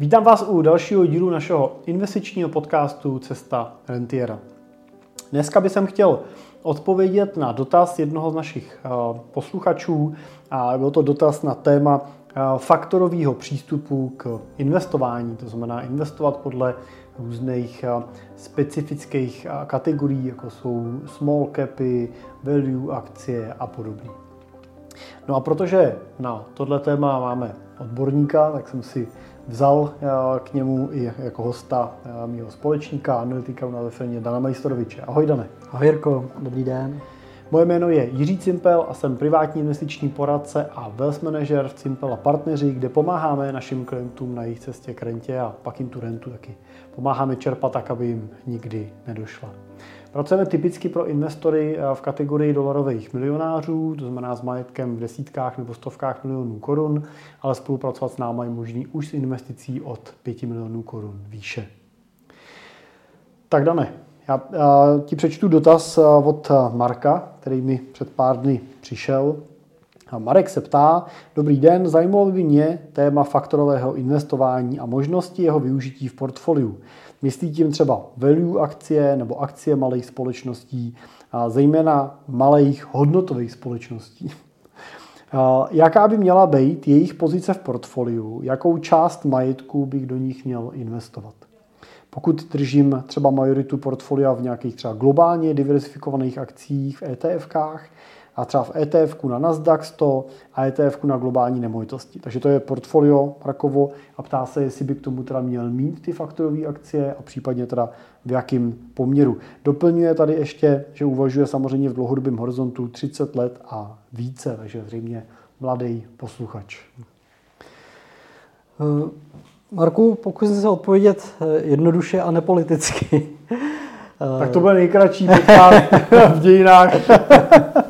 Vítám vás u dalšího dílu našeho investičního podcastu Cesta rentiera. Dneska bych chtěl odpovědět na dotaz jednoho z našich eh, posluchačů a byl to dotaz na téma eh, faktorového přístupu k investování, to znamená investovat podle různých eh, specifických kategorií, jako jsou small capy, value akcie a podobně. No a protože na tohle téma máme odborníka, tak jsem si vzal k němu i jako hosta mého společníka, analytika na ve firmě Dana Majstoroviče. Ahoj Dane. Ahoj Jirko, dobrý den. Moje jméno je Jiří Cimpel a jsem privátní investiční poradce a wealth manager v Cimpel a partneři, kde pomáháme našim klientům na jejich cestě k rentě a pak jim tu rentu taky pomáháme čerpat tak, aby jim nikdy nedošla. Pracujeme typicky pro investory eh, v kategorii dolarových milionářů, to znamená s majetkem v desítkách nebo stovkách milionů korun, ale spolupracovat s námi je možný už s investicí od 5 milionů korun výše. Tak Dane, já, já ti přečtu dotaz eh, od eh, Marka, který mi před pár dny přišel. A Marek se ptá, dobrý den, zajímalo by mě téma faktorového investování a možnosti jeho využití v portfoliu. Myslí tím třeba value akcie nebo akcie malých společností, a zejména malých hodnotových společností. Jaká by měla být jejich pozice v portfoliu? Jakou část majetku bych do nich měl investovat? Pokud držím třeba majoritu portfolia v nějakých třeba globálně diversifikovaných akcích v ETFkách, a třeba v ETF na Nasdaq 100 a ETF na globální nemovitosti. Takže to je portfolio Rakovo a ptá se, jestli by k tomu teda měl mít ty faktorové akcie a případně teda v jakém poměru. Doplňuje tady ještě, že uvažuje samozřejmě v dlouhodobém horizontu 30 let a více, takže zřejmě mladý posluchač. Eh, Marku, pokusím se odpovědět eh, jednoduše a nepoliticky. Tak to bude nejkratší v dějinách.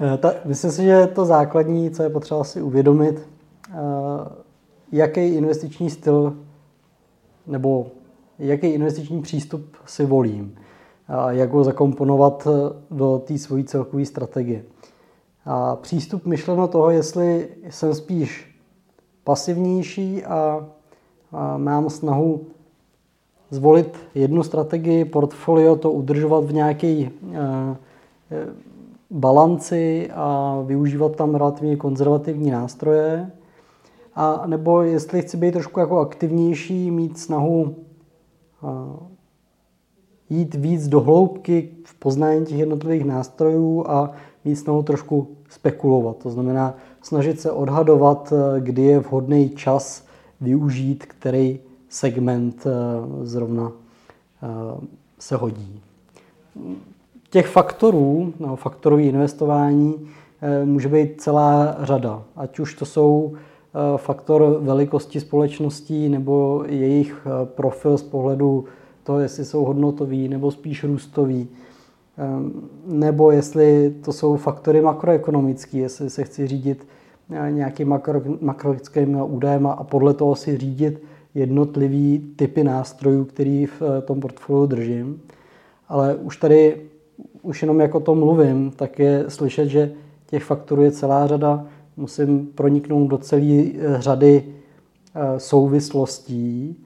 Eh, ta, myslím si, že to základní, co je potřeba si uvědomit, eh, jaký investiční styl nebo jaký investiční přístup si volím a jak ho zakomponovat eh, do té svojí celkové strategie. A přístup myšleno toho, jestli jsem spíš pasivnější a, a mám snahu zvolit jednu strategii, portfolio, to udržovat v nějaké balanci a využívat tam relativně konzervativní nástroje. A nebo jestli chci být trošku jako aktivnější, mít snahu jít víc do hloubky v poznání těch jednotlivých nástrojů a mít snahu trošku spekulovat. To znamená snažit se odhadovat, kdy je vhodný čas využít, který segment zrovna se hodí těch faktorů, no, faktorové investování eh, může být celá řada. Ať už to jsou eh, faktor velikosti společností nebo jejich eh, profil z pohledu toho, jestli jsou hodnotový nebo spíš růstový, nebo jestli to jsou faktory makroekonomické, jestli se chci řídit nějakým makro, makroekonomickým údajem a podle toho si řídit jednotlivý typy nástrojů, který v tom portfoliu držím. Ale už tady už jenom jako to mluvím, tak je slyšet, že těch faktorů je celá řada. Musím proniknout do celé řady eh, souvislostí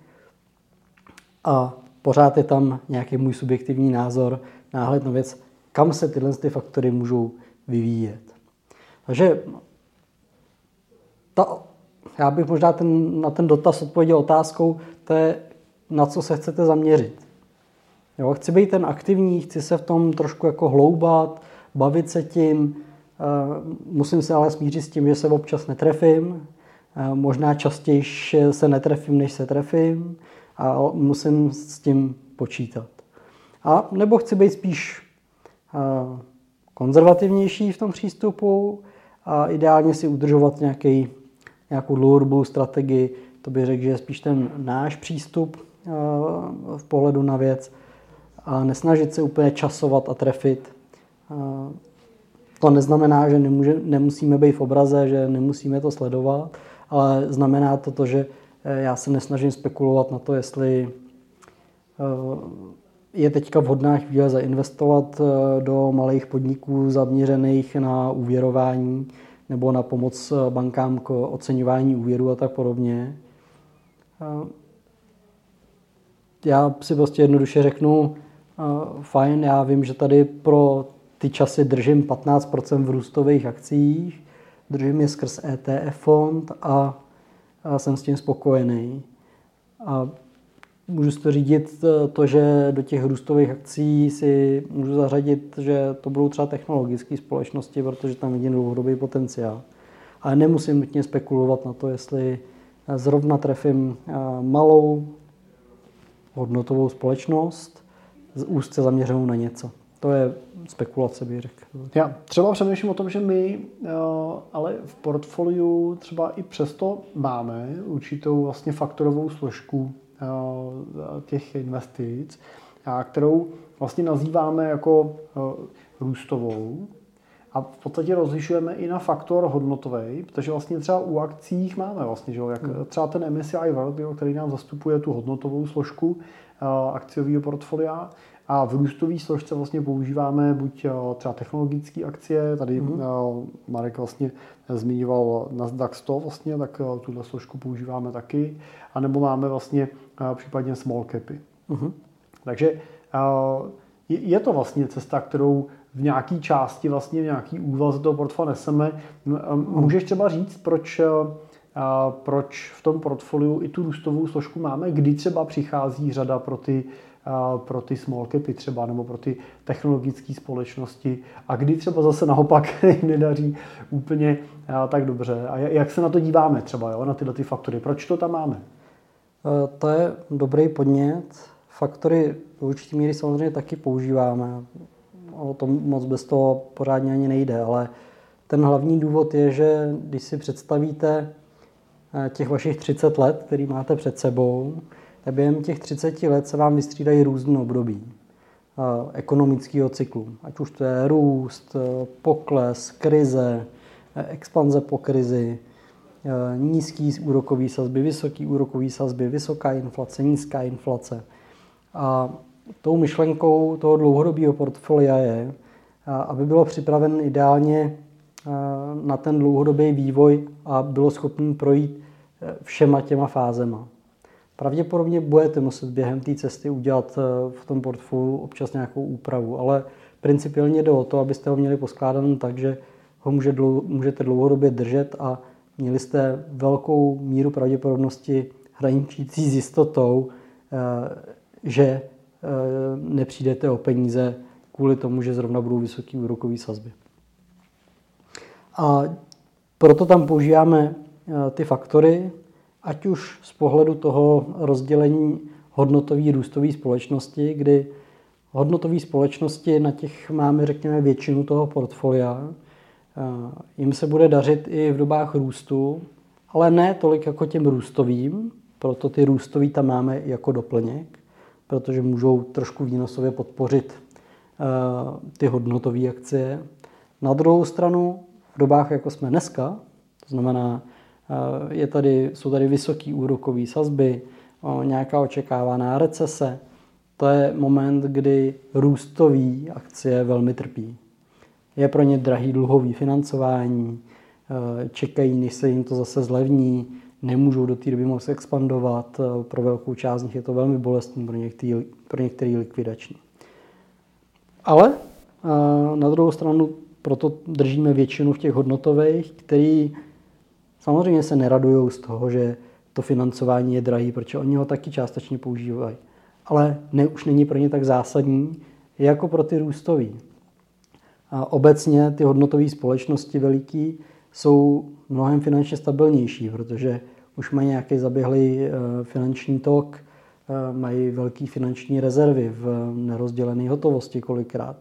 a pořád je tam nějaký můj subjektivní názor, náhled na věc, kam se tyhle ty faktory můžou vyvíjet. Takže ta, já bych možná ten, na ten dotaz odpověděl otázkou, to je, na co se chcete zaměřit. Jo, chci být ten aktivní, chci se v tom trošku jako hloubat, bavit se tím, eh, musím se ale smířit s tím, že se občas netrefím, eh, možná častěji se netrefím, než se trefím a musím s tím počítat. A nebo chci být spíš eh, konzervativnější v tom přístupu a ideálně si udržovat nějaký, nějakou dlouhodobou strategii. To bych řekl, že je spíš ten náš přístup v pohledu na věc a nesnažit se úplně časovat a trefit. To neznamená, že nemůže, nemusíme být v obraze, že nemusíme to sledovat, ale znamená to to, že eh, já se nesnažím spekulovat na to, jestli eh, je teďka vhodná chvíle zainvestovat eh, do malých podniků zaměřených na úvěrování nebo na pomoc bankám k oceňování úvěru a tak podobně. Já si prostě jednoduše řeknu, fajn, já vím, že tady pro ty časy držím 15% v růstových akcích, držím je skrz ETF fond a, a jsem s tím spokojený. A můžu si to řídit eh, to, že do těch růstových akcí si můžu zařadit, že to budou třeba technologické společnosti, protože tam vidím dlouhodobý potenciál. Ale nemusím nutně spekulovat na to, jestli zrovna trefím eh, malou hodnotovou společnost úzce zaměřenou na něco. To je spekulace, bych řekl. Já třeba přemýšlím o tom, že my eh, ale v portfoliu třeba i přesto máme určitou vlastně faktorovou složku eh, těch investic, kterou vlastně nazýváme jako růstovou, a v podstatě rozlišujeme i na faktor hodnotový, protože vlastně třeba u akcích máme vlastně, že jak hmm. třeba ten MSCI World, který nám zastupuje tu hodnotovou složku akciového portfolia, a v růstové složce vlastně používáme buď uh, třeba technologické akcie, tady hmm. uh, Marek vlastně zmiňoval Nasdaq 100 vlastně, tak uh, tuhle složku používáme taky, anebo máme vlastně případně small capy. Hmm. Takže je, to vlastně cesta, kterou v nějaké části, vlastně v nějaký úvaze toho portfolia neseme. Můžeš třeba říct, proč, proč v tom portfoliu i tu růstovou složku máme, kdy třeba přichází řada pro ty, pro ty small capy třeba, nebo pro ty technologické společnosti a kdy třeba zase naopak nedaří úplně tak dobře. A jak se na to díváme třeba, jo, na tyhle ty faktory? Proč to tam máme? E, to je dobrý podnět. Faktory v určitý míry samozřejmě taky používáme o tom moc bez toho pořádně ani nejde, ale ten hlavní důvod je, že když si představíte těch vašich 30 let, který máte před sebou, tak během těch 30 let se vám vystřídají různé období eh, ekonomického cyklu. Ať už to je růst, eh, pokles, krize, expanze po krizi, nízký úrokový sazby, vysoký úrokový sazby, vysoká inflace, nízká inflace. A tou myšlenkou toho dlouhodobého portfolia je, aby bylo připraven ideálně na ten dlouhodobý vývoj a bylo schopný projít e, všema těma fázema. Pravděpodobně budete muset během té cesty udělat e, v tom portfoliu občas nějakou úpravu, ale principiálně jde o to, abyste ho měli poskládaný tak, že ho můžete dlouhodobě držet a měli jste velkou míru pravděpodobnosti hraničící s jistotou, že Eh, nepřijdete o peníze kvůli tomu, že zrovna budou vysoké úrokové sazby. A proto tam používáme eh, ty faktory, ať už z pohledu toho rozdělení hodnotové růstové společnosti, kdy hodnotové společnosti, na těch máme, řekněme, většinu toho portfolia. Eh, jim se bude dařit i v dobách růstu, ale ne tolik jako těm růstovým, proto ty růstový tam máme jako doplněk protože můžou trošku výnosově podpořit eh, ty hodnotové akcie. Na druhou stranu, dobách, jako jsme dneska, to znamená, eh, je tady, jsou tady vysoké úrokové sazby, nějaká očekávaná recese, to je moment, kdy růstové akcie velmi trpí. Je pro ně drahý dluhový financování, eh, čekají, než se jim to zase zlevní, nemůžou do té doby moc expandovat. Pro velkou část z nich je to velmi bolestný, pro některý, pro některý likvidační. Ale na druhou stranu proto držíme většinu v těch hodnotových, který samozřejmě se neradují z toho, že to financování je drahý, protože oni ho taky částečně používají. Ale ne, už není pro ně tak zásadní, jako pro ty růstový. A obecně ty hodnotové společnosti veliký jsou mnohem finančně stabilnější, protože už mají nějaký zaběhlý eh, finanční tok, eh, mají velké finanční rezervy v nerozdělené hotovosti kolikrát.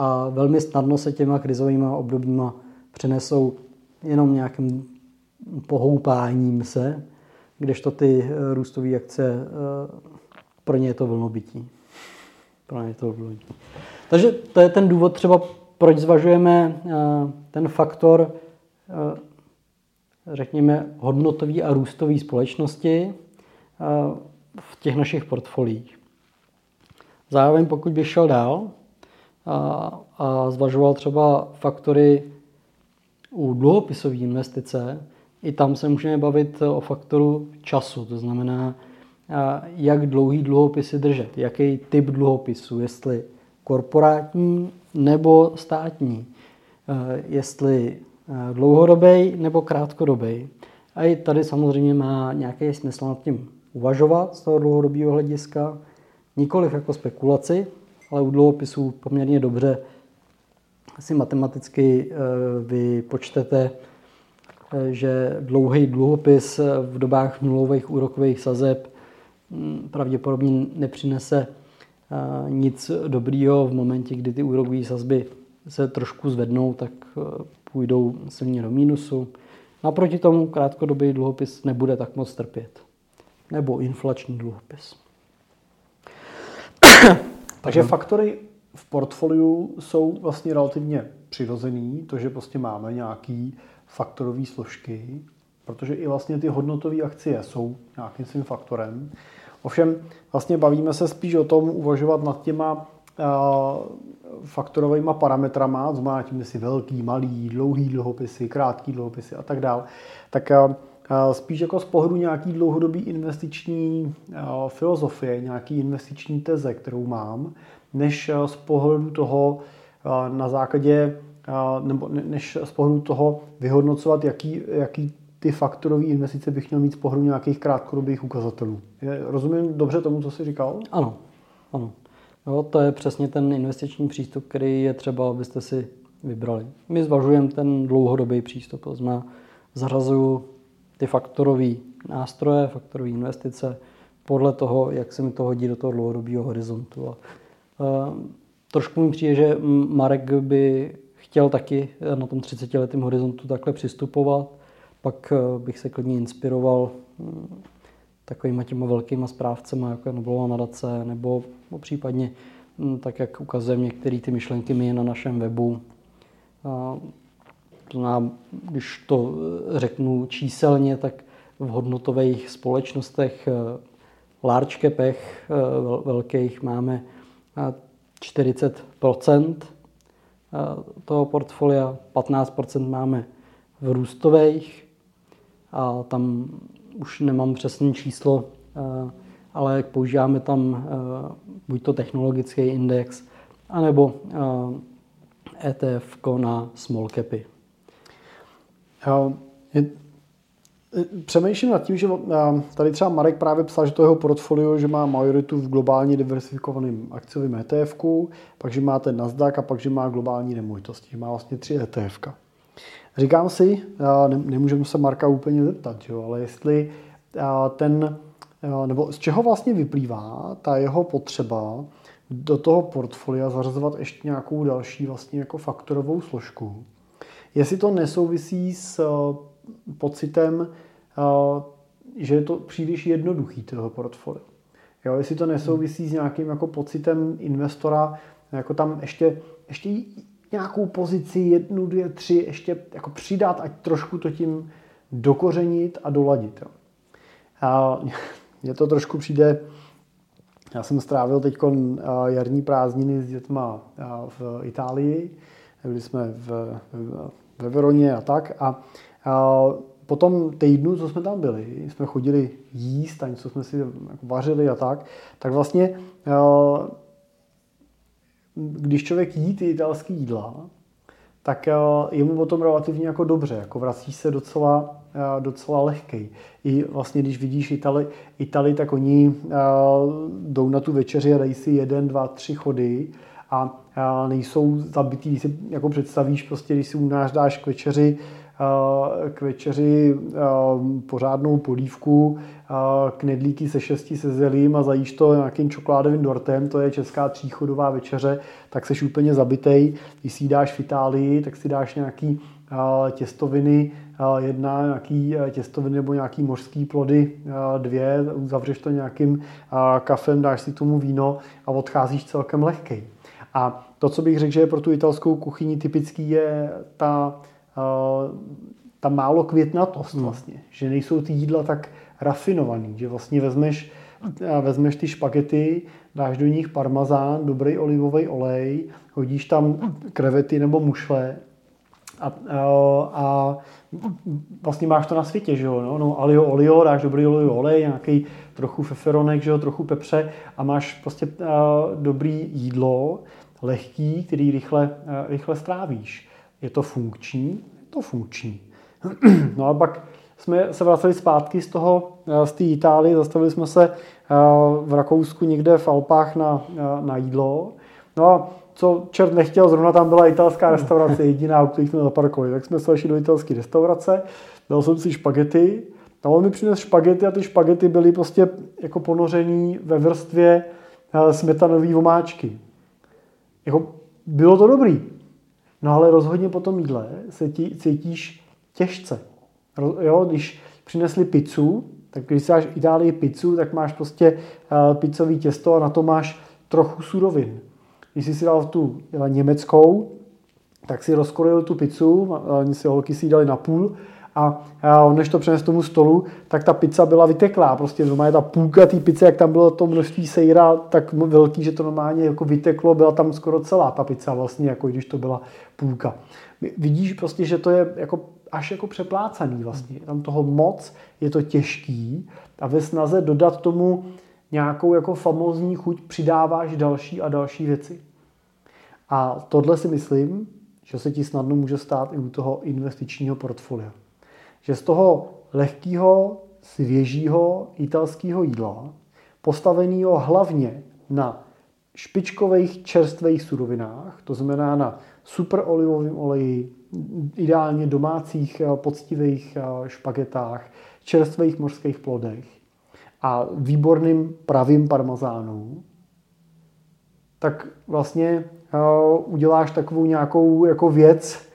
A velmi snadno se těma krizovými obdobíma přenesou jenom nějakým pohoupáním se, kdežto ty eh, růstové akce, pro ně je to vlnobytí. Pro ně je to vlnobytí. Takže to je ten důvod třeba, proč zvažujeme ten faktor řekněme, hodnotové a růstové společnosti eh, v těch našich portfoliích. Zároveň pokud bych šel dál a, a zvažoval třeba faktory u dluhopisové investice, i tam se můžeme bavit o faktoru času, to znamená, jak dlouhý dluhopisy držet, jaký typ dluhopisu, jestli korporátní nebo státní, jestli dlouhodobý nebo krátkodobý. A i tady samozřejmě má nějaký smysl nad tím uvažovat z toho dlouhodobého hlediska, nikoliv jako spekulaci, ale u dluhopisů poměrně dobře si matematicky vy počtete že dlouhý dluhopis v dobách nulových úrokových sazeb mm, pravděpodobně nepřinese nic dobrýho v momentě, kdy ty úrokové sazby se trošku zvednou, tak půjdou silně do mínusu. Naproti tomu krátkodobý dluhopis nebude tak moc trpět. Nebo inflační dluhopis. Takže faktory v portfoliu jsou vlastně relativně přirozený, to, že prostě máme nějaký faktorové složky, protože i vlastně ty hodnotové akcie jsou nějakým svým faktorem. Ovšem vlastně bavíme se spíš o tom uvažovat nad těma uh, faktorovými parametrama, to znamená tím, si velký, malý, dlouhý dluhopisy, krátký dluhopisy a tak dále, tak uh, spíš jako z pohledu nějaký dlouhodobý investiční filozofie, nějaký investiční teze, kterou mám, než z pohledu toho na základě nebo než z pohledu toho vyhodnocovat, jaký, jaký ty faktorové investice bych měl mít z pohledu nějakých krátkodobých ukazatelů. Rozumím dobře tomu, co jsi říkal? Ano, ano. Jo, to je přesně ten investiční přístup, který je třeba, abyste si vybrali. My zvažujeme ten dlouhodobý přístup, to znamená, zařazuju ty faktorové nástroje, faktorové investice podle toho, jak se mi to hodí do toho dlouhodobého horizontu. A, a, trošku mi přijde, že Marek by chtěl taky eh, na tom 30 letém horizontu takhle přistupovat. Pak eh, bych se klidně inspiroval hm, takovýma těma velkýma správcema, jako je Nobelová nadace, nebo případně hm, tak, jak ukazujeme některé ty myšlenky my na našem webu. To znamená, když to eh, řeknu číselně, tak v hodnotových společnostech large capech velkých máme 40% toho portfolia, 15% máme v růstových a tam už nemám přesné číslo, ale používáme tam buď to technologický index, anebo ETF na small capy. Přemýšlím nad tím, že tady třeba Marek právě psal, že to jeho portfolio, že má majoritu v globálně diversifikovaném akciovém ETF, pak, že má ten Nasdaq a pak, že má globální nemovitosti, že má vlastně tři ETF. Říkám si, ne, nemůžeme se Marka úplně zeptat, jo, ale jestli ten, nebo z čeho vlastně vyplývá ta jeho potřeba do toho portfolia zařazovat ještě nějakou další vlastně jako faktorovou složku. Jestli to nesouvisí s pocitem, eh, že je to příliš jednoduchý toho portfolio. Jo, jestli to nesouvisí s nějakým jako pocitem investora, jako tam ještě, ještě nějakou pozici, jednu, dvě, tři, ještě jako přidat, ať trošku to tím dokořenit a doladit. Jo. A mně to trošku přijde, já jsem strávil teď eh, jarní prázdniny s dětma eh, v Itálii, byli jsme v, ve Veroně a tak a po tom týdnu, co jsme tam byli, jsme chodili jíst a něco jsme si jako vařili a tak, tak vlastně, když člověk jí ty italské jídla, tak je mu potom relativně jako dobře, jako vrací se docela, docela lehkej. I vlastně, když vidíš Itali, Itali tak oni jdou na tu večeři a dají si jeden, dva, tři chody a nejsou zabitý, když si jako představíš, prostě, když si u nás dáš k večeři k večeři pořádnou polívku, knedlíky se šesti se zelím a zajíš to nějakým čokoládovým dortem, to je česká tříchodová večeře, tak seš úplně zabitej. Když si dáš v Itálii, tak si dáš nějaký těstoviny, jedna nějaký těstoviny nebo nějaký mořský plody, dvě, zavřeš to nějakým kafem, dáš si tomu víno a odcházíš celkem lehkej. A to, co bych řekl, že je pro tu italskou kuchyni typický, je ta ta málo květnatost hmm. vlastně, že nejsou ty jídla tak rafinovaný, že vlastně vezmeš, vezmeš ty špagety, dáš do nich parmazán, dobrý olivový olej, hodíš tam krevety nebo mušle, A, a, a vlastně máš to na světě, že jo, no, no alio olio, dáš dobrý olio olej, nějaký trochu feferonek, že jo, trochu pepře a máš prostě uh, dobrý jídlo, lehký, který rychle, uh, rychle strávíš. Je to funkční? Je to funkční. no a pak jsme se vraceli zpátky z toho, z té Itálie, zastavili jsme se v Rakousku někde v Alpách na, na jídlo. No a co čert nechtěl, zrovna tam byla italská restaurace, jediná, u kterých jsme zaparkovali. Tak jsme se šli do italské restaurace, dal jsem si špagety, a on mi přinesl špagety a ty špagety byly prostě jako ponoření ve vrstvě eh, smetanové vomáčky. Jako, bylo to dobrý. No ale rozhodně po tom jídle se ti cítíš těžce. Jo, když přinesli pizzu, tak když si dáš Itálii pizzu, tak máš prostě uh, pizzový těsto a na to máš trochu surovin. Když jsi si dal tu německou, tak si rozkrojil tu pizzu, oni si holky si dali na půl a, on než to přenes tomu stolu, tak ta pizza byla vyteklá. Prostě normálně ta půlka té pizze, jak tam bylo to množství sejra tak velký, že to normálně jako vyteklo, byla tam skoro celá ta pizza vlastně, jako když to byla půlka. Vidíš prostě, že to je jako až jako přeplácaný vlastně. Tam toho moc, je to těžký a ve snaze dodat tomu nějakou jako famózní chuť přidáváš další a další věci. A tohle si myslím, že se ti snadno může stát i u toho investičního portfolia. Že z toho lehkého, svěžího italského jídla, postaveného hlavně na špičkových čerstvých surovinách, to znamená na super olivovém oleji, ideálně domácích eh, poctivých eh, špagetách, čerstvých mořských plodech a výborným pravým parmazánu, tak vlastně uh, uděláš takovou nějakou jako věc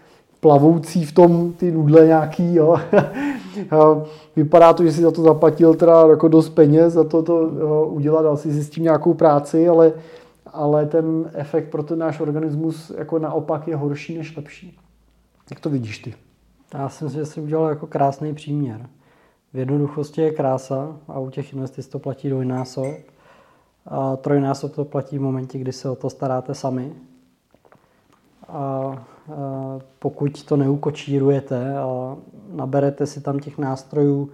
plavoucí v tom ty nudle nějaký, jo. Vypadá to, že si za to zaplatil teda jako dost peněz za to, to uh, udělat, dal si s tím nějakou práci, ale, ale ten efekt pro ten náš organismus jako naopak je horší než lepší. Jak to vidíš ty? Já si myslím, že jsi udělal jako krásný příměr. V jednoduchosti je krása a u těch investic to platí dvojnásob. A trojnásob to platí v momentě, kdy se o to staráte sami. A pokud to neukočírujete a naberete si tam těch nástrojů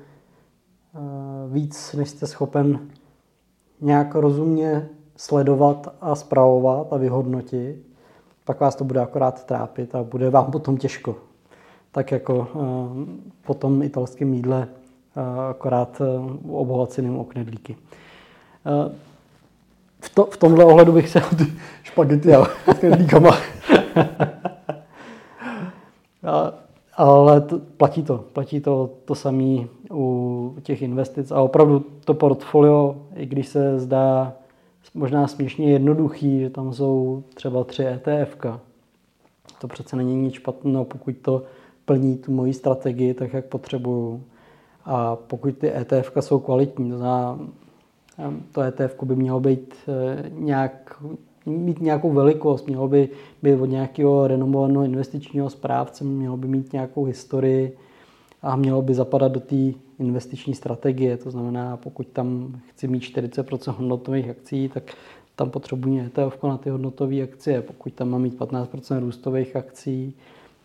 víc, než jste schopen nějak rozumně sledovat a zpravovat a vyhodnotit, pak vás to bude akorát trápit a bude vám potom těžko. Tak jako po tom italském jídle akorát obohaceným o knedlíky v, to, v tomhle ohledu bych se ty špagety a s knedlíkama. ale to, platí to. Platí to to samé u těch investic. A opravdu to portfolio, i když se zdá možná směšně jednoduchý, že tam jsou třeba tři ETF, to přece není nic špatného, pokud to plní tu moji strategii tak, jak potřebuju. A pokud ty ETF jsou kvalitní, to znamená to ETF by mělo být eh, nějak, mít nějakou velikost, mělo by být od nějakého renomovaného investičního správce, mělo by mít nějakou historii a mělo by zapadat do té investiční strategie. To znamená, pokud tam chci mít 40% hodnotových akcí, tak tam potřebuji ETF na ty hodnotové akcie. Pokud tam mám mít 15% růstových akcí,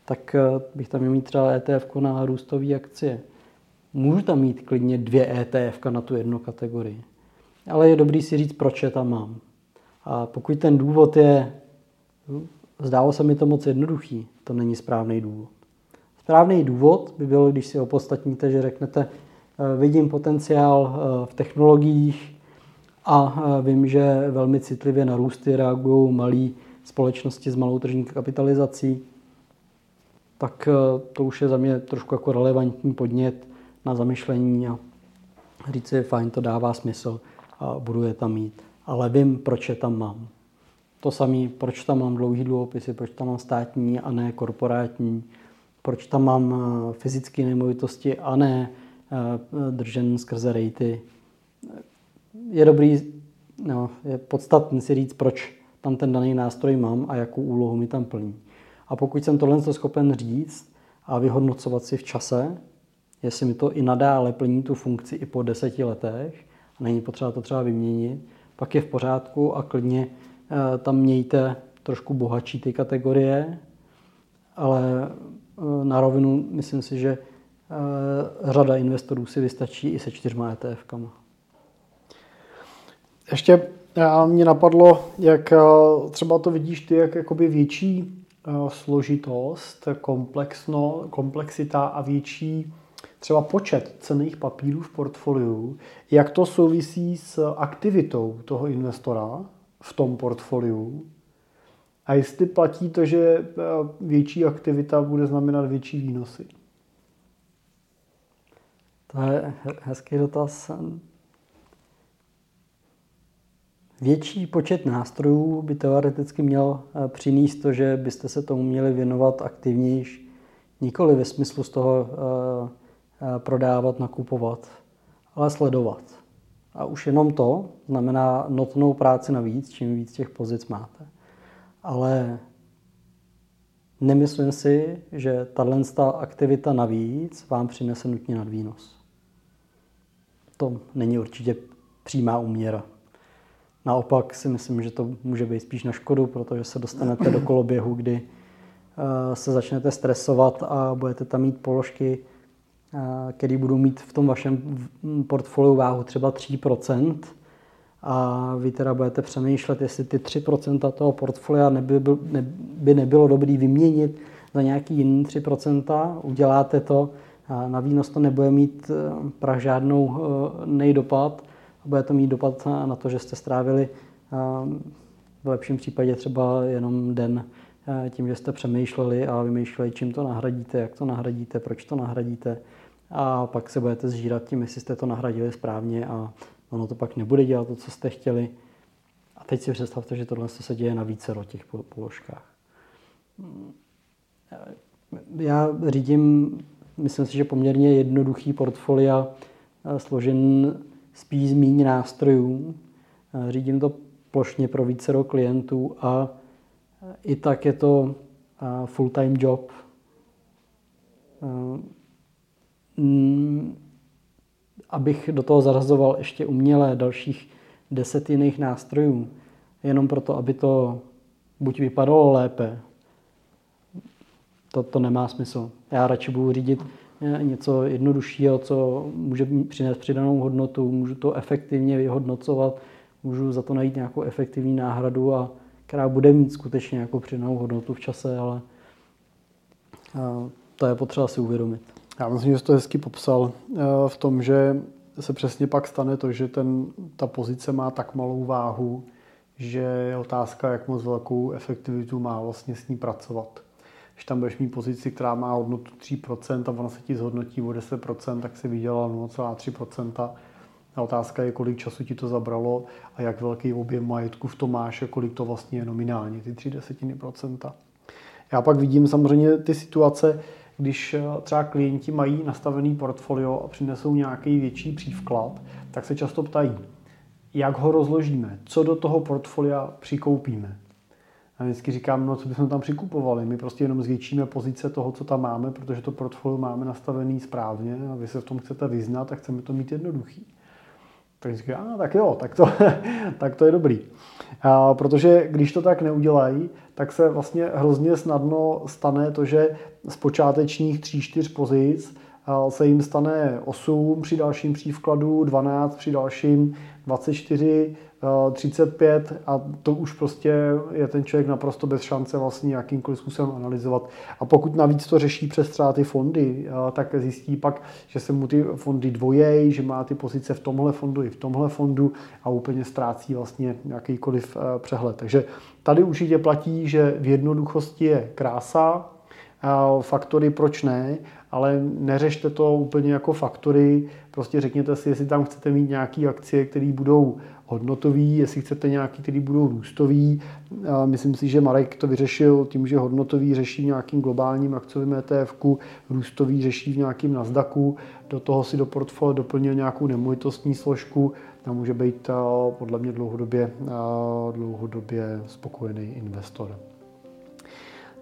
tak eh, bych tam měl mít třeba ETF na růstové akcie. Můžu tam mít klidně dvě ETF na tu jednu kategorii ale je dobrý si říct, proč je tam mám. A pokud ten důvod je, zdálo se mi to moc jednoduchý, to není správný důvod. Správný důvod by byl, když si opostatníte, že řeknete, eh, vidím potenciál eh, v technologiích a eh, vím, že velmi citlivě na růsty reagují malé společnosti s malou tržní kapitalizací, tak to už je za mě trošku jako relevantní podnět na zamyšlení a říct si, fajn, to dává smysl a budu je tam mít. Ale vím, proč je tam mám. To samé, proč tam mám dlouhý dluhopisy, proč tam mám státní a ne korporátní, proč tam mám eh, fyzické nemovitosti a ne eh, držen skrze rejty. Je dobrý, no, je podstatný si říct, proč tam ten daný nástroj mám a jakou úlohu mi tam plní. A pokud jsem tohle schopen říct a vyhodnocovat si v čase, jestli mi to i nadále plní tu funkci i po deseti letech, není potřeba to třeba vyměnit, pak je v pořádku a klidně eh, tam mějte trošku bohatší ty kategorie, ale na rovinu myslím si, že řada investorů si vystačí i se čtyřma ETF-kama. Ještě mě napadlo, jak třeba to vidíš ty, jak jakoby větší složitost, komplexno, komplexita a větší třeba počet cených papírů v portfoliu, jak to souvisí s aktivitou toho investora v tom portfoliu a jestli platí to, že eh, větší aktivita bude znamenat větší výnosy. To je hezký dotaz. Větší počet nástrojů by teoreticky měl eh, přinést to, že byste se tomu měli věnovat aktivněji, nikoli ve smyslu z toho Eh, prodávat, nakupovat, ale sledovat. A už jenom to znamená notnou práci navíc, čím víc těch pozic máte. Ale nemyslím si, že tato aktivita navíc vám přinese nutně nadvýnos. To není určitě přímá úměra. Naopak si myslím, že to může být spíš na škodu, protože se dostanete do koloběhu, kdy eh, se začnete stresovat a budete tam mít položky, který budou mít v tom vašem portfoliu váhu třeba 3%, a vy teda budete přemýšlet, jestli ty 3% toho portfolia neby, ne, by nebylo dobrý vyměnit za nějaký jiný 3%, uděláte to, a na výnos to nebude mít e, pra žádnou e, nejdopad, bude to mít dopad na to, že jste strávili v lepším případě třeba jenom den tím, že jste přemýšleli a vymýšleli, čím to nahradíte, jak to nahradíte, proč to nahradíte a pak se budete zžírat tím, jestli jste to nahradili správně a ono to pak nebude dělat to, co jste chtěli. A teď si představte, že tohle se děje na více těch položkách. Já řídím, myslím si, že poměrně jednoduchý portfolia, eh, složen spíš z méně nástrojů. Eh, řídím to plošně pro více klientů a eh, i tak je to full-time job. Mm, abych do toho zařazoval ještě umělé dalších deset jiných nástrojů, jenom proto, aby to buď vypadalo lépe, to, to nemá smysl. Já radši budu řídit něco jednoduššího, co může přinést přidanou hodnotu, můžu to efektivně vyhodnocovat, můžu za to najít nějakou efektivní náhradu, a která bude mít skutečně nějakou přidanou hodnotu v čase, ale to je potřeba si uvědomit. Já myslím, že jsi to hezky popsal eh, v tom, že se přesně pak stane to, že ten, ta pozice má tak malou váhu, že je otázka, jak moc velkou efektivitu má vlastně s ní pracovat. Když tam budeš mít pozici, která má hodnotu 3% a ona se ti zhodnotí o 10%, tak si vydělal 0,3%. A otázka je, kolik času ti to zabralo a jak velký objem majetku v tom máš a kolik to vlastně je nominálně, ty 3 desetiny procenta. Já pak vidím samozřejmě ty situace, když eh, třeba klienti mají nastavený portfolio a přinesou nějaký větší přívklad, tak se často ptají, jak ho rozložíme, co do toho portfolia přikoupíme. A vždycky říkám, no co bychom tam přikupovali, my prostě jenom zvětšíme pozice toho, co tam máme, protože to portfolio máme nastavený správně a vy se v tom chcete vyznat a chceme to mít jednoduchý. Tak říkám, a tak jo, tak to, tak to je dobrý. A, protože když to tak neudělají, tak se vlastně hrozně snadno stane to, že z počátečních 3-4 pozic se jim stane 8 při dalším přívkladu, 12 při dalším, 24, 35 a to už prostě je ten člověk naprosto bez šance vlastně jakýmkoliv způsobem analyzovat. A pokud navíc to řeší přes třeba ty fondy, tak zjistí pak, že se mu ty fondy dvojej, že má ty pozice v tomhle fondu i v tomhle fondu a úplně ztrácí vlastně jakýkoliv přehled. Takže tady určitě platí, že v jednoduchosti je krása, faktory proč ne, ale neřešte to úplně jako faktory, prostě řekněte si, jestli tam chcete mít nějaké akcie, které budou hodnotový, jestli chcete nějaký, který budou růstový. Myslím si, že Marek to vyřešil tím, že hodnotový řeší v nějakým globálním akciovým ETF, růstový řeší v nějakým Nasdaqu, do toho si do portfolia doplnil nějakou nemovitostní složku a může být podle mě dlouhodobě, dlouhodobě spokojený investor.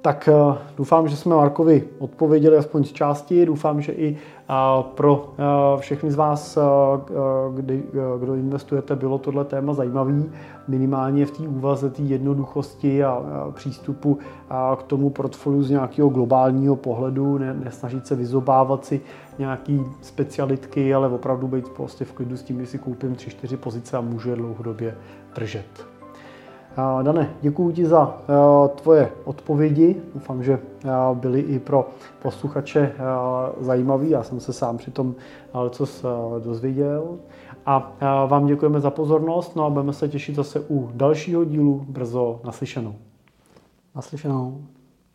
Tak eh, doufám, že jsme Markovi odpověděli aspoň z části. Doufám, že i eh, pro eh, všechny z vás, kdy, kdo investujete, bylo tohle téma zajímavý. Minimálně v té úvaze, té jednoduchosti a přístupu k tomu portfoliu z nějakého globálního pohledu, ne, nesnažit se vyzobávat si nějaký specialitky, ale opravdu být prostě v klidu s tím, že si koupím 3-4 pozice a můžu je dlouhodobě držet. Dane, děkuji ti za tvoje odpovědi. Doufám, že byly i pro posluchače zajímavý. Já jsem se sám při tom co dozvěděl. A vám děkujeme za pozornost, no a budeme se těšit zase u dalšího dílu brzo naslyšenou. Naslyšenou.